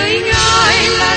lời ngài là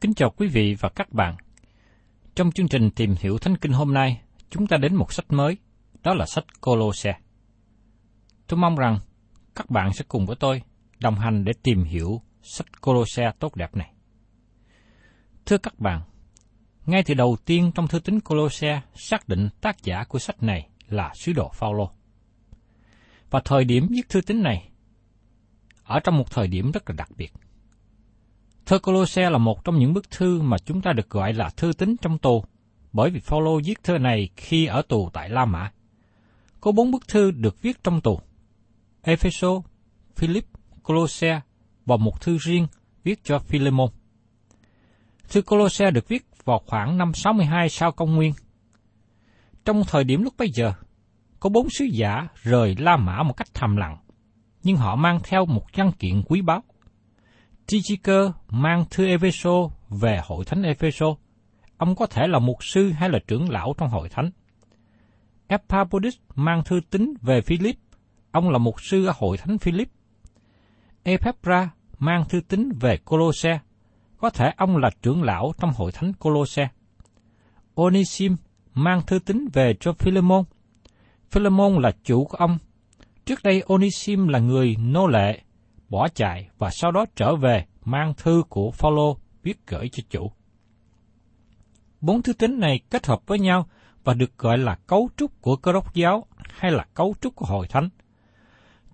Kính chào quý vị và các bạn. Trong chương trình tìm hiểu Thánh Kinh hôm nay, chúng ta đến một sách mới, đó là sách Colosse. Tôi mong rằng các bạn sẽ cùng với tôi đồng hành để tìm hiểu sách Colosse tốt đẹp này. Thưa các bạn, ngay từ đầu tiên trong thư tín Colosse xác định tác giả của sách này là sứ đồ Phaolô. Và thời điểm viết thư tín này ở trong một thời điểm rất là đặc biệt. Thơ Colosse là một trong những bức thư mà chúng ta được gọi là thư tín trong tù, bởi vì Phaolô viết thơ này khi ở tù tại La Mã. Có bốn bức thư được viết trong tù. Epheso, Philip, Colosse và một thư riêng viết cho Philemon. Thư Colosse được viết vào khoảng năm 62 sau công nguyên. Trong thời điểm lúc bấy giờ, có bốn sứ giả rời La Mã một cách thầm lặng, nhưng họ mang theo một văn kiện quý báu. Tychicus mang thư Epheso về hội thánh Epheso. Ông có thể là mục sư hay là trưởng lão trong hội thánh. Epaphroditus mang thư tín về Philip. Ông là mục sư ở hội thánh Philip. Epaphra mang thư tín về Colosse. Có thể ông là trưởng lão trong hội thánh Colosse. Onisim mang thư tín về cho Philemon. Philemon là chủ của ông. Trước đây Onisim là người nô lệ, bỏ chạy và sau đó trở về mang thư của Phaolô viết gửi cho chủ. Bốn thứ tính này kết hợp với nhau và được gọi là cấu trúc của cơ đốc giáo hay là cấu trúc của hội thánh.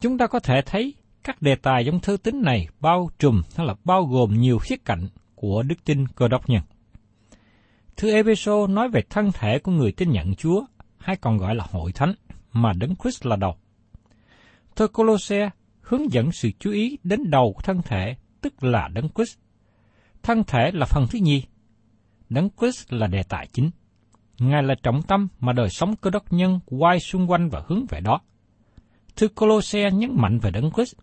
Chúng ta có thể thấy các đề tài trong thư tín này bao trùm hay là bao gồm nhiều khía cạnh của đức tin cơ đốc nhân. Thư Epheso nói về thân thể của người tin nhận Chúa, hay còn gọi là hội thánh, mà Đấng Christ là đầu. Thư Colosse hướng dẫn sự chú ý đến đầu của thân thể, tức là Đấng Christ. Thân thể là phần thứ nhì. Đấng Christ là đề tài chính. Ngài là trọng tâm mà đời sống cơ đốc nhân quay xung quanh và hướng về đó. Thư Colosse nhấn mạnh về Đấng Christ.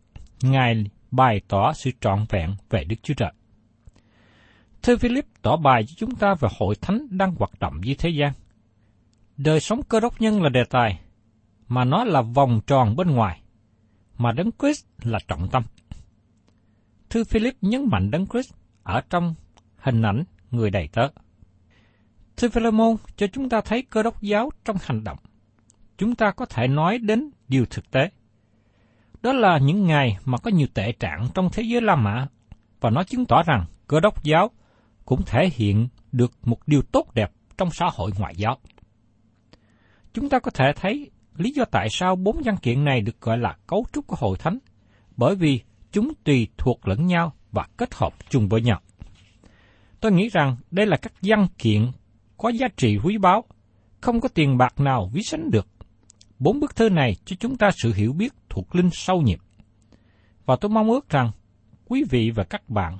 Ngài bày tỏ sự trọn vẹn về Đức Chúa Trời. Thư Philip tỏ bài cho chúng ta về hội thánh đang hoạt động dưới thế gian. Đời sống cơ đốc nhân là đề tài, mà nó là vòng tròn bên ngoài, mà Đấng Christ là trọng tâm. Thư Philip nhấn mạnh Đấng Christ ở trong hình ảnh người đầy tớ. Thư Philemon cho chúng ta thấy cơ đốc giáo trong hành động. Chúng ta có thể nói đến điều thực tế. Đó là những ngày mà có nhiều tệ trạng trong thế giới La Mã, và nó chứng tỏ rằng cơ đốc giáo cũng thể hiện được một điều tốt đẹp trong xã hội ngoại giáo. Chúng ta có thể thấy lý do tại sao bốn văn kiện này được gọi là cấu trúc của hội thánh, bởi vì chúng tùy thuộc lẫn nhau và kết hợp chung với nhau. Tôi nghĩ rằng đây là các văn kiện có giá trị quý báu, không có tiền bạc nào ví sánh được. Bốn bức thư này cho chúng ta sự hiểu biết thuộc linh sâu nhiệm. Và tôi mong ước rằng quý vị và các bạn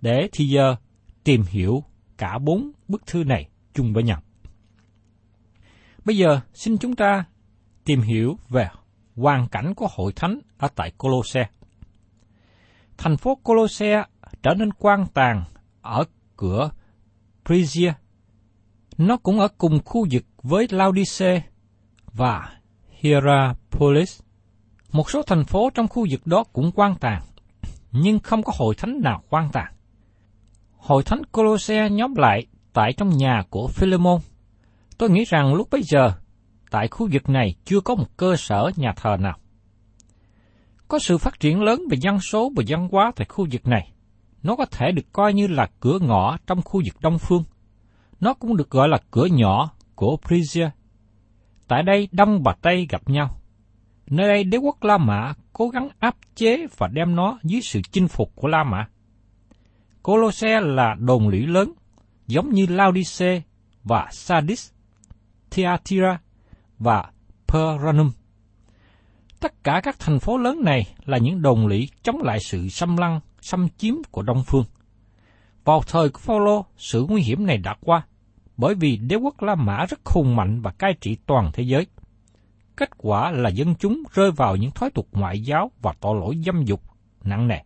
để thì giờ tìm hiểu cả bốn bức thư này chung với nhau. Bây giờ xin chúng ta tìm hiểu về hoàn cảnh của hội thánh ở tại Colosse. Thành phố Colosse trở nên quan tàn ở cửa Prisia. Nó cũng ở cùng khu vực với Laodice và Hierapolis. Một số thành phố trong khu vực đó cũng quan tàn, nhưng không có hội thánh nào quan tàn. Hội thánh Colosse nhóm lại tại trong nhà của Philemon. Tôi nghĩ rằng lúc bấy giờ, tại khu vực này chưa có một cơ sở nhà thờ nào. Có sự phát triển lớn về dân số và văn hóa tại khu vực này. Nó có thể được coi như là cửa ngõ trong khu vực Đông Phương. Nó cũng được gọi là cửa nhỏ của Phrygia. Tại đây Đông và Tây gặp nhau. Nơi đây đế quốc La Mã cố gắng áp chế và đem nó dưới sự chinh phục của La Mã. Colosse là đồn lũy lớn, giống như Laodice và Sardis, Thyatira và Peranum. Tất cả các thành phố lớn này là những đồn lũy chống lại sự xâm lăng, xâm chiếm của Đông Phương. Vào thời của Phaolô, sự nguy hiểm này đã qua, bởi vì đế quốc La Mã rất hùng mạnh và cai trị toàn thế giới. Kết quả là dân chúng rơi vào những thói tục ngoại giáo và tội lỗi dâm dục nặng nề.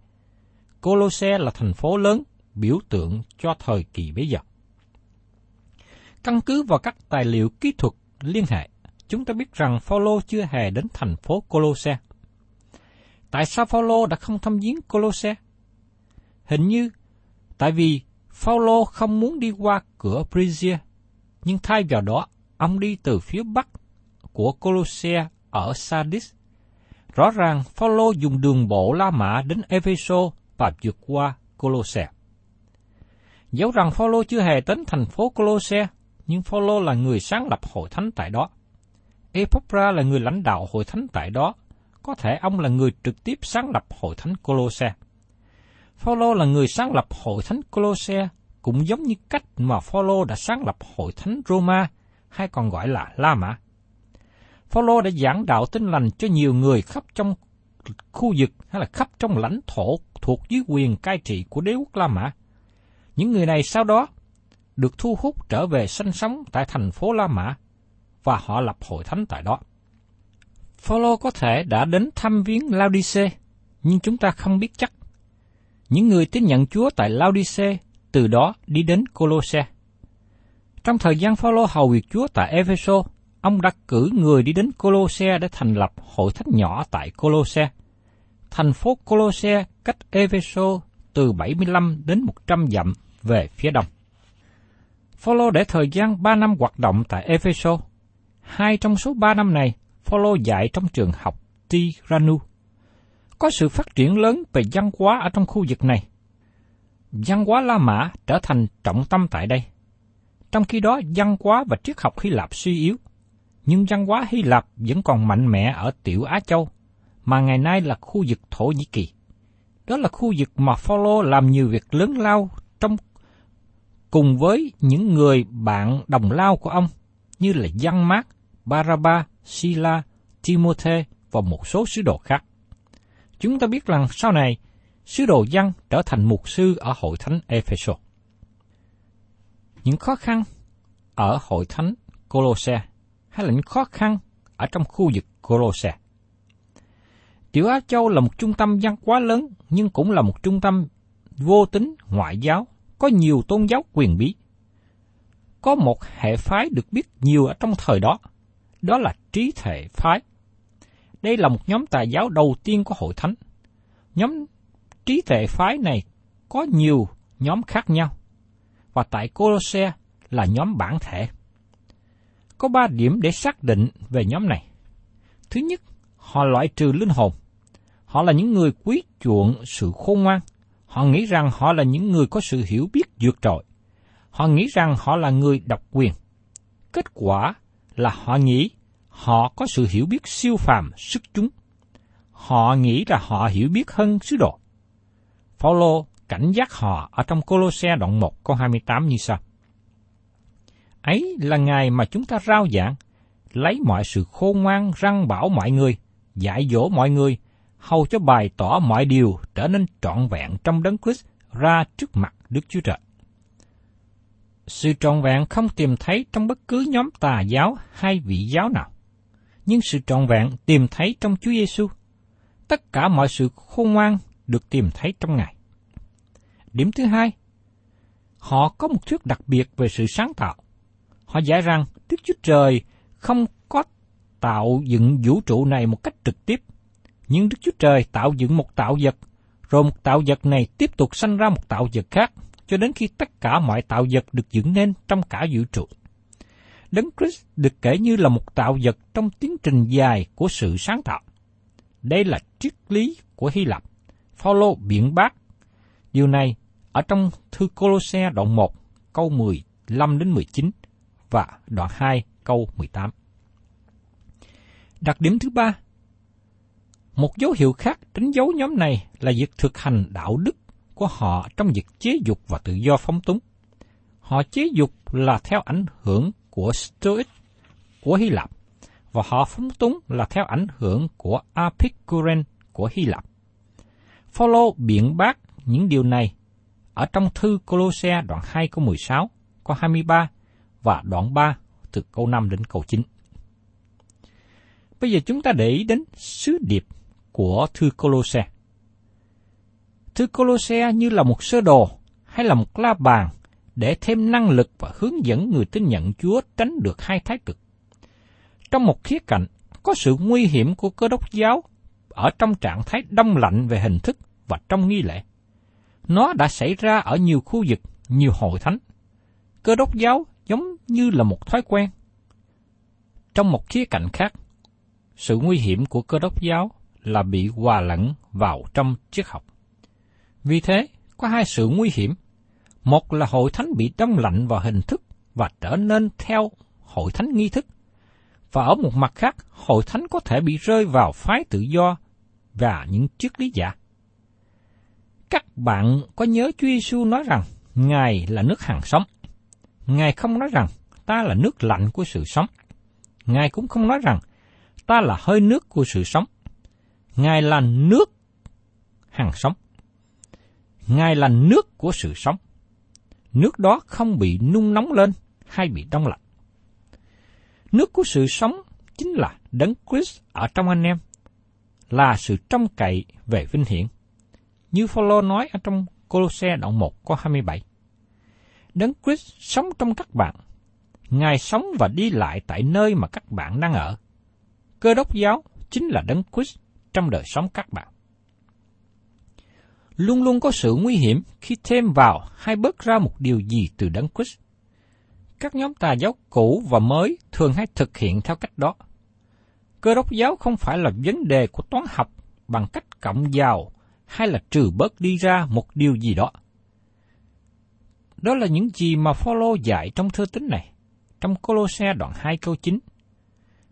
Colosse là thành phố lớn, biểu tượng cho thời kỳ bấy giờ. Căn cứ vào các tài liệu kỹ thuật liên hệ, chúng ta biết rằng Phaolô chưa hề đến thành phố Colosse. Tại sao Phaolô đã không thăm viếng Colosse? Hình như tại vì Phaolô không muốn đi qua cửa Phrygia, nhưng thay vào đó, ông đi từ phía bắc của Colosse ở Sardis. Rõ ràng Phaolô dùng đường bộ La Mã đến Epheso và vượt qua Colosse. Dẫu rằng Phaolô chưa hề đến thành phố Colosse, nhưng Phaolô là người sáng lập hội thánh tại đó. Epaphra là người lãnh đạo hội thánh tại đó, có thể ông là người trực tiếp sáng lập hội thánh Colosse. Phaolô là người sáng lập hội thánh Colosse, cũng giống như cách mà Phaolô đã sáng lập hội thánh Roma, hay còn gọi là La Mã. Phaolô đã giảng đạo tin lành cho nhiều người khắp trong khu vực hay là khắp trong lãnh thổ thuộc dưới quyền cai trị của đế quốc La Mã. Những người này sau đó được thu hút trở về sinh sống tại thành phố La Mã và họ lập hội thánh tại đó. Phaolô có thể đã đến thăm viếng Laodice, nhưng chúng ta không biết chắc. Những người tin nhận Chúa tại Laodice từ đó đi đến Colosse. Trong thời gian Phaolô hầu việc Chúa tại Epheso, ông đã cử người đi đến Colosse để thành lập hội thánh nhỏ tại Colosse. Thành phố Colosse cách Epheso từ 75 đến 100 dặm về phía đông. Phaolô để thời gian 3 năm hoạt động tại Epheso. Hai trong số ba năm này, Phaolô dạy trong trường học Tiranu. Có sự phát triển lớn về văn hóa ở trong khu vực này. Văn hóa La Mã trở thành trọng tâm tại đây. Trong khi đó, văn hóa và triết học Hy Lạp suy yếu, nhưng văn hóa Hy Lạp vẫn còn mạnh mẽ ở Tiểu Á Châu, mà ngày nay là khu vực Thổ Nhĩ Kỳ. Đó là khu vực mà Phaolô làm nhiều việc lớn lao trong cùng với những người bạn đồng lao của ông như là Giăng Mát, Baraba, Sila, Timothy và một số sứ đồ khác. Chúng ta biết rằng sau này, sứ đồ Giăng trở thành mục sư ở hội thánh Ephesus. Những khó khăn ở hội thánh Colosse hay là những khó khăn ở trong khu vực Colosse. Tiểu Á Châu là một trung tâm văn hóa lớn nhưng cũng là một trung tâm vô tính ngoại giáo có nhiều tôn giáo quyền bí. Có một hệ phái được biết nhiều ở trong thời đó, đó là trí thể phái. Đây là một nhóm tà giáo đầu tiên của hội thánh. Nhóm trí thể phái này có nhiều nhóm khác nhau, và tại Colosse là nhóm bản thể. Có ba điểm để xác định về nhóm này. Thứ nhất, họ loại trừ linh hồn. Họ là những người quý chuộng sự khôn ngoan, Họ nghĩ rằng họ là những người có sự hiểu biết vượt trội. Họ nghĩ rằng họ là người độc quyền. Kết quả là họ nghĩ họ có sự hiểu biết siêu phàm sức chúng. Họ nghĩ là họ hiểu biết hơn sứ đồ. Phaolô cảnh giác họ ở trong Colosse đoạn 1 câu 28 như sau. Ấy là ngày mà chúng ta rao giảng, lấy mọi sự khôn ngoan răng bảo mọi người, dạy dỗ mọi người, hầu cho bày tỏ mọi điều trở nên trọn vẹn trong đấng Christ ra trước mặt Đức Chúa Trời. Sự trọn vẹn không tìm thấy trong bất cứ nhóm tà giáo hay vị giáo nào, nhưng sự trọn vẹn tìm thấy trong Chúa Giêsu. Tất cả mọi sự khôn ngoan được tìm thấy trong Ngài. Điểm thứ hai, họ có một thuyết đặc biệt về sự sáng tạo. Họ giải rằng Đức Chúa Trời không có tạo dựng vũ trụ này một cách trực tiếp, nhưng Đức Chúa Trời tạo dựng một tạo vật, rồi một tạo vật này tiếp tục sanh ra một tạo vật khác, cho đến khi tất cả mọi tạo vật được dựng nên trong cả vũ trụ. Đấng Christ được kể như là một tạo vật trong tiến trình dài của sự sáng tạo. Đây là triết lý của Hy Lạp. Phaolô biện bác điều này ở trong thư Colosse đoạn 1 câu 15 đến 19 và đoạn 2 câu 18. Đặc điểm thứ ba, một dấu hiệu khác đánh dấu nhóm này là việc thực hành đạo đức của họ trong việc chế dục và tự do phóng túng. Họ chế dục là theo ảnh hưởng của Stoic của Hy Lạp, và họ phóng túng là theo ảnh hưởng của Epicurean của Hy Lạp. Phaolô biện bác những điều này ở trong thư Colosse đoạn 2 câu 16, câu 23 và đoạn 3 từ câu 5 đến câu 9. Bây giờ chúng ta để ý đến sứ điệp của thư Colosse. Thư Colosse như là một sơ đồ hay là một la bàn để thêm năng lực và hướng dẫn người tin nhận Chúa tránh được hai thái cực. Trong một khía cạnh, có sự nguy hiểm của cơ đốc giáo ở trong trạng thái đông lạnh về hình thức và trong nghi lễ. Nó đã xảy ra ở nhiều khu vực, nhiều hội thánh. Cơ đốc giáo giống như là một thói quen. Trong một khía cạnh khác, sự nguy hiểm của cơ đốc giáo là bị hòa lẫn vào trong triết học. Vì thế, có hai sự nguy hiểm. Một là hội thánh bị đông lạnh vào hình thức và trở nên theo hội thánh nghi thức. Và ở một mặt khác, hội thánh có thể bị rơi vào phái tự do và những triết lý giả. Các bạn có nhớ Chúa Giêsu nói rằng Ngài là nước hàng sống. Ngài không nói rằng ta là nước lạnh của sự sống. Ngài cũng không nói rằng ta là hơi nước của sự sống. Ngài là nước hàng sống. Ngài là nước của sự sống. Nước đó không bị nung nóng lên hay bị đông lạnh. Nước của sự sống chính là đấng Christ ở trong anh em, là sự trông cậy về vinh hiển. Như Phaolô nói ở trong Colosse đoạn 1 có 27. Đấng Christ sống trong các bạn. Ngài sống và đi lại tại nơi mà các bạn đang ở. Cơ đốc giáo chính là đấng Christ trong đời sống các bạn. Luôn luôn có sự nguy hiểm khi thêm vào hay bớt ra một điều gì từ đấng Christ. Các nhóm tà giáo cũ và mới thường hay thực hiện theo cách đó. Cơ đốc giáo không phải là vấn đề của toán học bằng cách cộng vào hay là trừ bớt đi ra một điều gì đó. Đó là những gì mà Phaolô dạy trong thư tín này, trong Colosse đoạn 2 câu 9.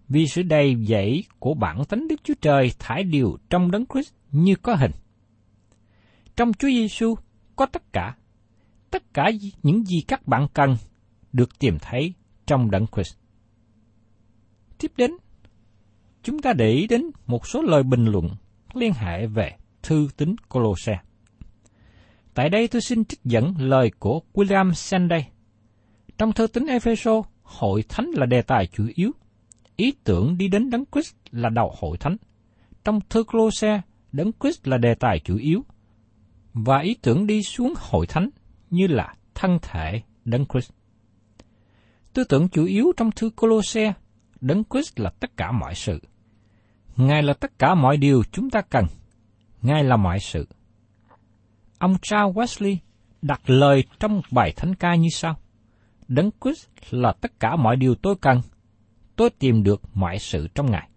Vì sự đầy dẫy của bản tánh Đức Chúa Trời thải điều trong đấng Christ như có hình. Trong Chúa Giêsu có tất cả. Tất cả những gì các bạn cần được tìm thấy trong đấng Christ. Tiếp đến, chúng ta để ý đến một số lời bình luận liên hệ về thư tín Colosse. Tại đây tôi xin trích dẫn lời của William Sanday. Trong thư tín Epheso, hội thánh là đề tài chủ yếu. Ý tưởng đi đến Đấng Christ là đầu hội thánh. Trong thư Colosse, Đấng Christ là đề tài chủ yếu. Và ý tưởng đi xuống hội thánh như là thân thể Đấng Christ. Tư tưởng chủ yếu trong thư Colosse, Đấng Christ là tất cả mọi sự. Ngài là tất cả mọi điều chúng ta cần. Ngài là mọi sự ông Charles Wesley đặt lời trong bài thánh ca như sau. Đấng Christ là tất cả mọi điều tôi cần. Tôi tìm được mọi sự trong Ngài.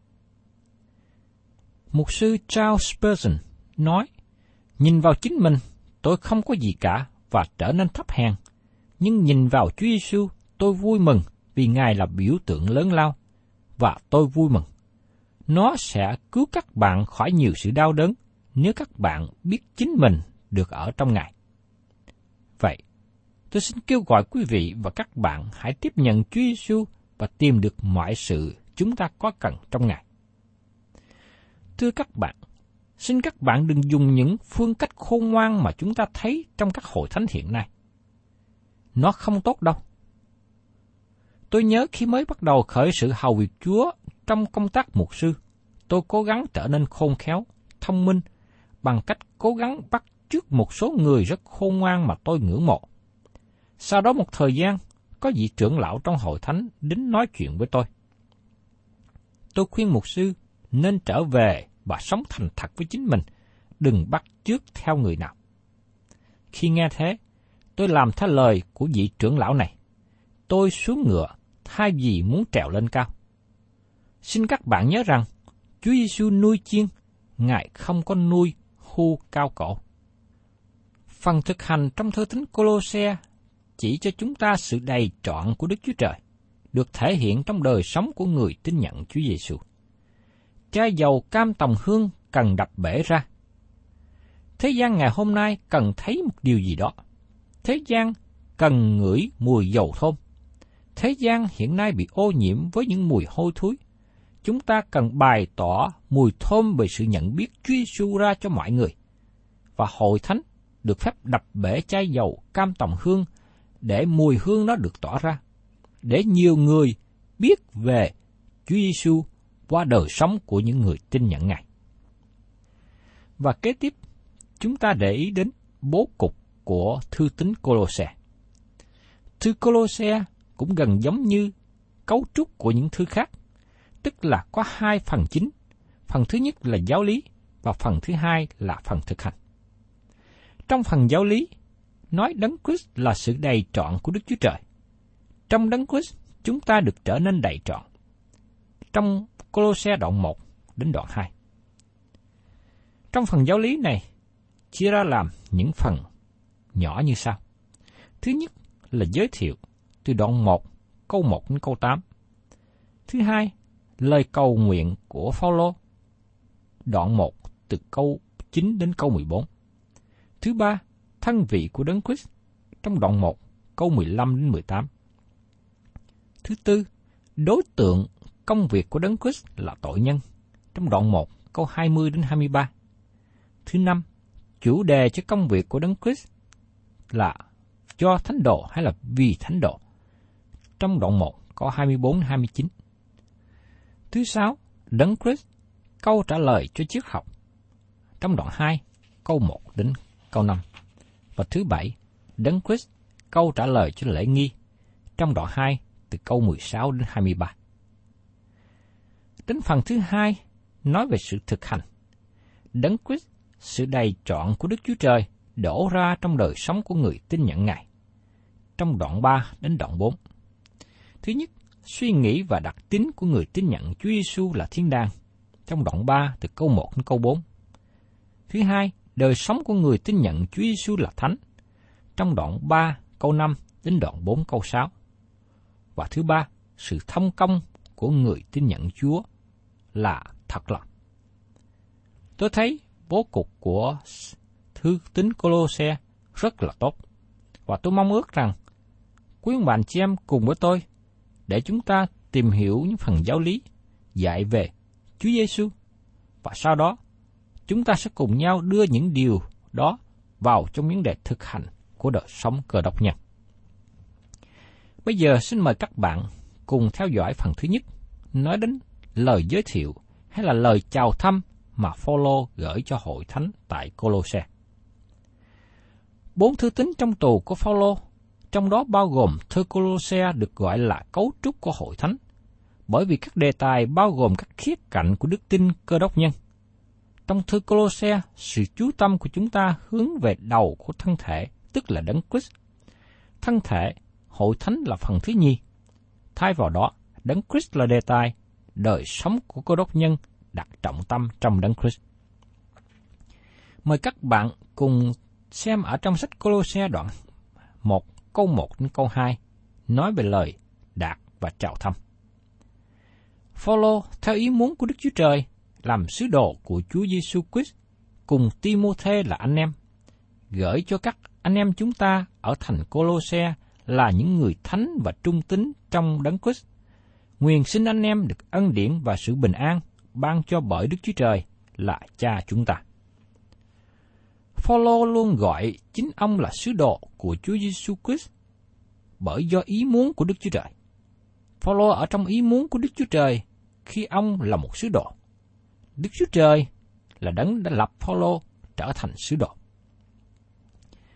Mục sư Charles Spurgeon nói, nhìn vào chính mình, tôi không có gì cả và trở nên thấp hèn. nhưng nhìn vào Chúa Giêsu, tôi vui mừng vì Ngài là biểu tượng lớn lao, và tôi vui mừng. Nó sẽ cứu các bạn khỏi nhiều sự đau đớn nếu các bạn biết chính mình được ở trong Ngài. Vậy, tôi xin kêu gọi quý vị và các bạn hãy tiếp nhận Chúa Giêsu và tìm được mọi sự chúng ta có cần trong Ngài. Thưa các bạn, xin các bạn đừng dùng những phương cách khôn ngoan mà chúng ta thấy trong các hội thánh hiện nay. Nó không tốt đâu. Tôi nhớ khi mới bắt đầu khởi sự hầu việc Chúa trong công tác mục sư, tôi cố gắng trở nên khôn khéo, thông minh, bằng cách cố gắng bắt trước một số người rất khôn ngoan mà tôi ngưỡng mộ. Sau đó một thời gian, có vị trưởng lão trong hội thánh đến nói chuyện với tôi. Tôi khuyên mục sư nên trở về và sống thành thật với chính mình, đừng bắt chước theo người nào. Khi nghe thế, tôi làm theo lời của vị trưởng lão này. Tôi xuống ngựa thay vì muốn trèo lên cao. Xin các bạn nhớ rằng, Chúa Giêsu nuôi chiên, Ngài không có nuôi hu cao cổ. Phần thực hành trong thơ Thánh Colosse chỉ cho chúng ta sự đầy trọn của Đức Chúa Trời, được thể hiện trong đời sống của người tin nhận Chúa Giêsu. Chai dầu cam tòng hương cần đập bể ra. Thế gian ngày hôm nay cần thấy một điều gì đó. Thế gian cần ngửi mùi dầu thơm. Thế gian hiện nay bị ô nhiễm với những mùi hôi thối. Chúng ta cần bày tỏ mùi thơm về sự nhận biết Chúa Giêsu ra cho mọi người. Và hội thánh được phép đập bể chai dầu cam tòng hương để mùi hương nó được tỏa ra, để nhiều người biết về Chúa Giêsu qua đời sống của những người tin nhận Ngài. Và kế tiếp, chúng ta để ý đến bố cục của thư tín Colosse. Thư Colosse cũng gần giống như cấu trúc của những thư khác, tức là có hai phần chính. Phần thứ nhất là giáo lý và phần thứ hai là phần thực hành. Trong phần giáo lý, nói Đấng Christ là sự đầy trọn của Đức Chúa Trời. Trong Đấng Christ, chúng ta được trở nên đầy trọn. Trong Colosse đoạn 1 đến đoạn 2. Trong phần giáo lý này, chia ra làm những phần nhỏ như sau. Thứ nhất là giới thiệu từ đoạn 1 câu 1 đến câu 8. Thứ hai, lời cầu nguyện của Phaolô đoạn 1 từ câu 9 đến câu 14. Thứ ba, thân vị của Đấng Christ trong đoạn 1, câu 15 đến 18. Thứ tư, đối tượng công việc của Đấng Christ là tội nhân trong đoạn 1, câu 20 đến 23. Thứ năm, chủ đề cho công việc của Đấng Christ là cho thánh độ hay là vì thánh độ. trong đoạn 1, câu 24 đến 29. Thứ sáu, Đấng Christ câu trả lời cho triết học trong đoạn 2, câu 1 đến câu 5. Và thứ bảy, Đấng Christ câu trả lời cho lễ nghi trong đoạn 2 từ câu 16 đến 23. Đến phần thứ hai, nói về sự thực hành. Đấng Christ, sự đầy trọn của Đức Chúa Trời đổ ra trong đời sống của người tin nhận Ngài. Trong đoạn 3 đến đoạn 4. Thứ nhất, suy nghĩ và đặc tính của người tin nhận Chúa Giêsu là thiên đàng. Trong đoạn 3 từ câu 1 đến câu 4. Thứ hai, đời sống của người tin nhận Chúa Giêsu là thánh. Trong đoạn 3 câu 5 đến đoạn 4 câu 6. Và thứ ba, sự thông công của người tin nhận Chúa là thật lòng. Tôi thấy bố cục của thư tín Colosse rất là tốt. Và tôi mong ước rằng quý ông bạn chị em cùng với tôi để chúng ta tìm hiểu những phần giáo lý dạy về Chúa Giêsu và sau đó chúng ta sẽ cùng nhau đưa những điều đó vào trong vấn đề thực hành của đời sống cơ đốc nhân. Bây giờ xin mời các bạn cùng theo dõi phần thứ nhất, nói đến lời giới thiệu hay là lời chào thăm mà Phaolô gửi cho hội thánh tại Colosse. Bốn thư tín trong tù của Phaolô, trong đó bao gồm thư Colosse được gọi là cấu trúc của hội thánh, bởi vì các đề tài bao gồm các khía cạnh của đức tin cơ đốc nhân. Trong thư Colosse, sự chú tâm của chúng ta hướng về đầu của thân thể, tức là Đấng Christ. Thân thể, hội thánh là phần thứ nhì. Thay vào đó, Đấng Christ là đề tài, đời sống của cơ đốc nhân đặt trọng tâm trong Đấng Christ. Mời các bạn cùng xem ở trong sách Colosse đoạn 1 câu 1 đến câu 2 nói về lời đạt và chào thăm. Phaolô theo ý muốn của Đức Chúa Trời làm sứ đồ của Chúa Giêsu Christ cùng Timôthê là anh em, gửi cho các anh em chúng ta ở thành Colosse là những người thánh và trung tín trong đấng Christ. Nguyện xin anh em được ân điển và sự bình an ban cho bởi Đức Chúa Trời, là cha chúng ta. Phaolô luôn gọi chính ông là sứ đồ của Chúa Giêsu Christ bởi do ý muốn của Đức Chúa Trời. Phaolô ở trong ý muốn của Đức Chúa Trời khi ông là một sứ đồ. Đức Chúa Trời là đấng đã lập Phaolô trở thành sứ đồ.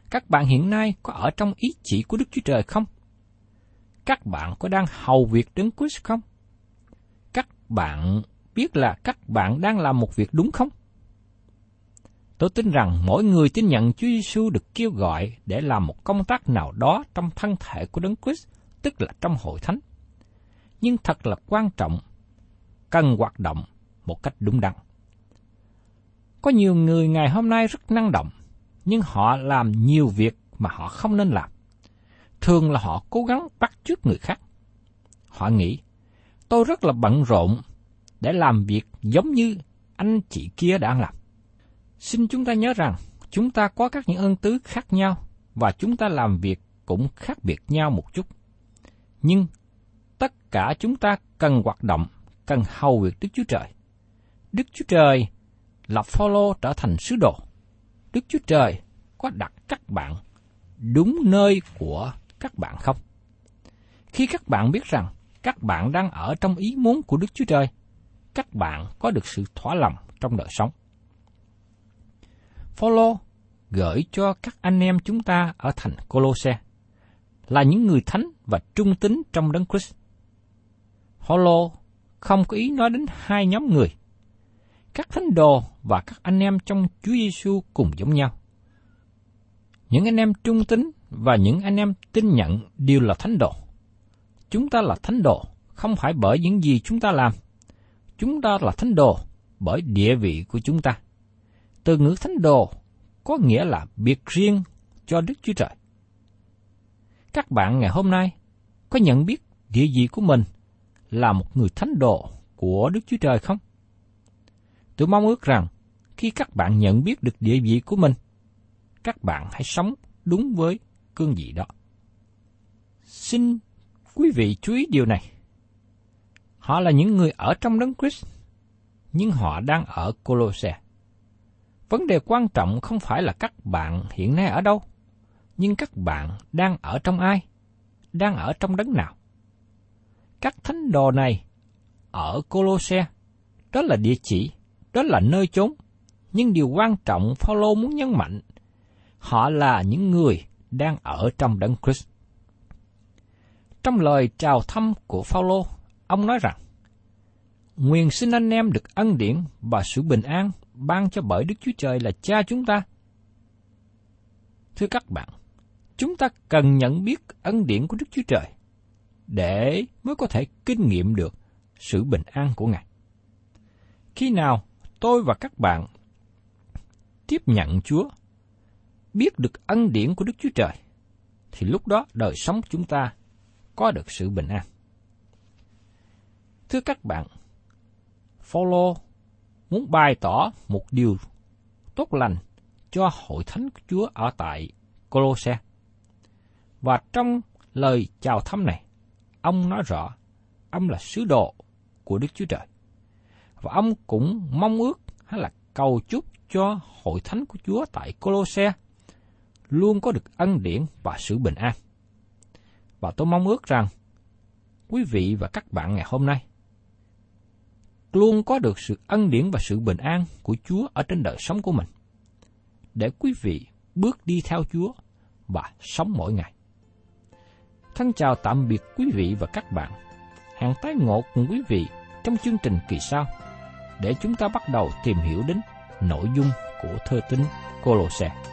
Các bạn hiện nay có ở trong ý chỉ của Đức Chúa Trời không? Các bạn có đang hầu việc đấng Christ không? Các bạn biết là các bạn đang làm một việc đúng không? Tôi tin rằng mỗi người tin nhận Chúa Giêsu được kêu gọi để làm một công tác nào đó trong thân thể của Đấng Christ, tức là trong hội thánh. Nhưng thật là quan trọng, cần hoạt động một cách đúng đắn. Có nhiều người ngày hôm nay rất năng động, nhưng họ làm nhiều việc mà họ không nên làm. Thường là họ cố gắng bắt chước người khác. Họ nghĩ, tôi rất là bận rộn để làm việc giống như anh chị kia đã làm. Xin chúng ta nhớ rằng, chúng ta có các những ơn tứ khác nhau và chúng ta làm việc cũng khác biệt nhau một chút. Nhưng tất cả chúng ta cần hoạt động, cần hầu việc Đức Chúa Trời. Đức Chúa Trời lập Phaolô trở thành sứ đồ. Đức Chúa Trời có đặt các bạn đúng nơi của các bạn không? Khi các bạn biết rằng các bạn đang ở trong ý muốn của Đức Chúa Trời, các bạn có được sự thỏa lòng trong đời sống. Phaolô gửi cho các anh em chúng ta ở thành Colosse là những người thánh và trung tín trong đấng Christ. Phaolô không có ý nói đến hai nhóm người. Các thánh đồ và các anh em trong Chúa Giêsu cùng giống nhau. Những anh em trung tín và những anh em tin nhận đều là thánh đồ. Chúng ta là thánh đồ không phải bởi những gì chúng ta làm. Chúng ta là thánh đồ bởi địa vị của chúng ta. Từ ngữ thánh đồ có nghĩa là biệt riêng cho Đức Chúa Trời. Các bạn ngày hôm nay có nhận biết địa vị của mình là một người thánh đồ của Đức Chúa Trời không? Tôi mong ước rằng khi các bạn nhận biết được địa vị của mình, các bạn hãy sống đúng với cương vị đó. Xin quý vị chú ý điều này. Họ là những người ở trong đấng Christ, nhưng họ đang ở Colosse. Vấn đề quan trọng không phải là các bạn hiện nay ở đâu, nhưng các bạn đang ở trong ai? Đang ở trong đấng nào? Các thánh đồ này ở Colosse, đó là địa chỉ, đó là nơi chốn. Nhưng điều quan trọng Phaolô muốn nhấn mạnh, họ là những người đang ở trong đấng Christ. Trong lời chào thăm của Phaolô, ông nói rằng: Nguyện xin anh em được ân điển và sự bình an ban cho bởi Đức Chúa Trời là cha chúng ta. Thưa các bạn, chúng ta cần nhận biết ân điển của Đức Chúa Trời để mới có thể kinh nghiệm được sự bình an của Ngài. Khi nào tôi và các bạn tiếp nhận Chúa, biết được ân điển của Đức Chúa Trời, thì lúc đó đời sống chúng ta có được sự bình an. Thưa các bạn, Phaolô muốn bày tỏ một điều tốt lành cho hội thánh của Chúa ở tại Colosse. Và trong lời chào thăm này, ông nói rõ ông là sứ đồ của Đức Chúa Trời. Và ông cũng mong ước hay là cầu chúc cho hội thánh của Chúa tại Colosse luôn có được ân điển và sự bình an. Và tôi mong ước rằng quý vị và các bạn ngày hôm nay luôn có được sự ân điển và sự bình an của Chúa ở trên đời sống của mình. Để quý vị bước đi theo Chúa và sống mỗi ngày. Thân chào tạm biệt quý vị và các bạn. Hẹn tái ngộ cùng quý vị trong chương trình kỳ sau để chúng ta bắt đầu tìm hiểu đến nội dung của thơ tín Colossae.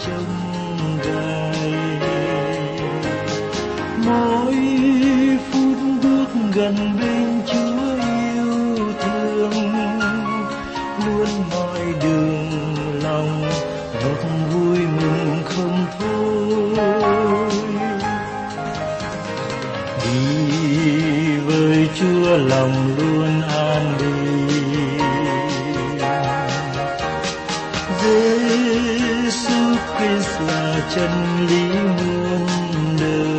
trong đời mỗi phút bước gần bên Chúa yêu thương, luôn mọi đường lòng ngọt vui mừng không thôi. Đi với Chúa lòng Giêsu Christ là chân lý muôn đời.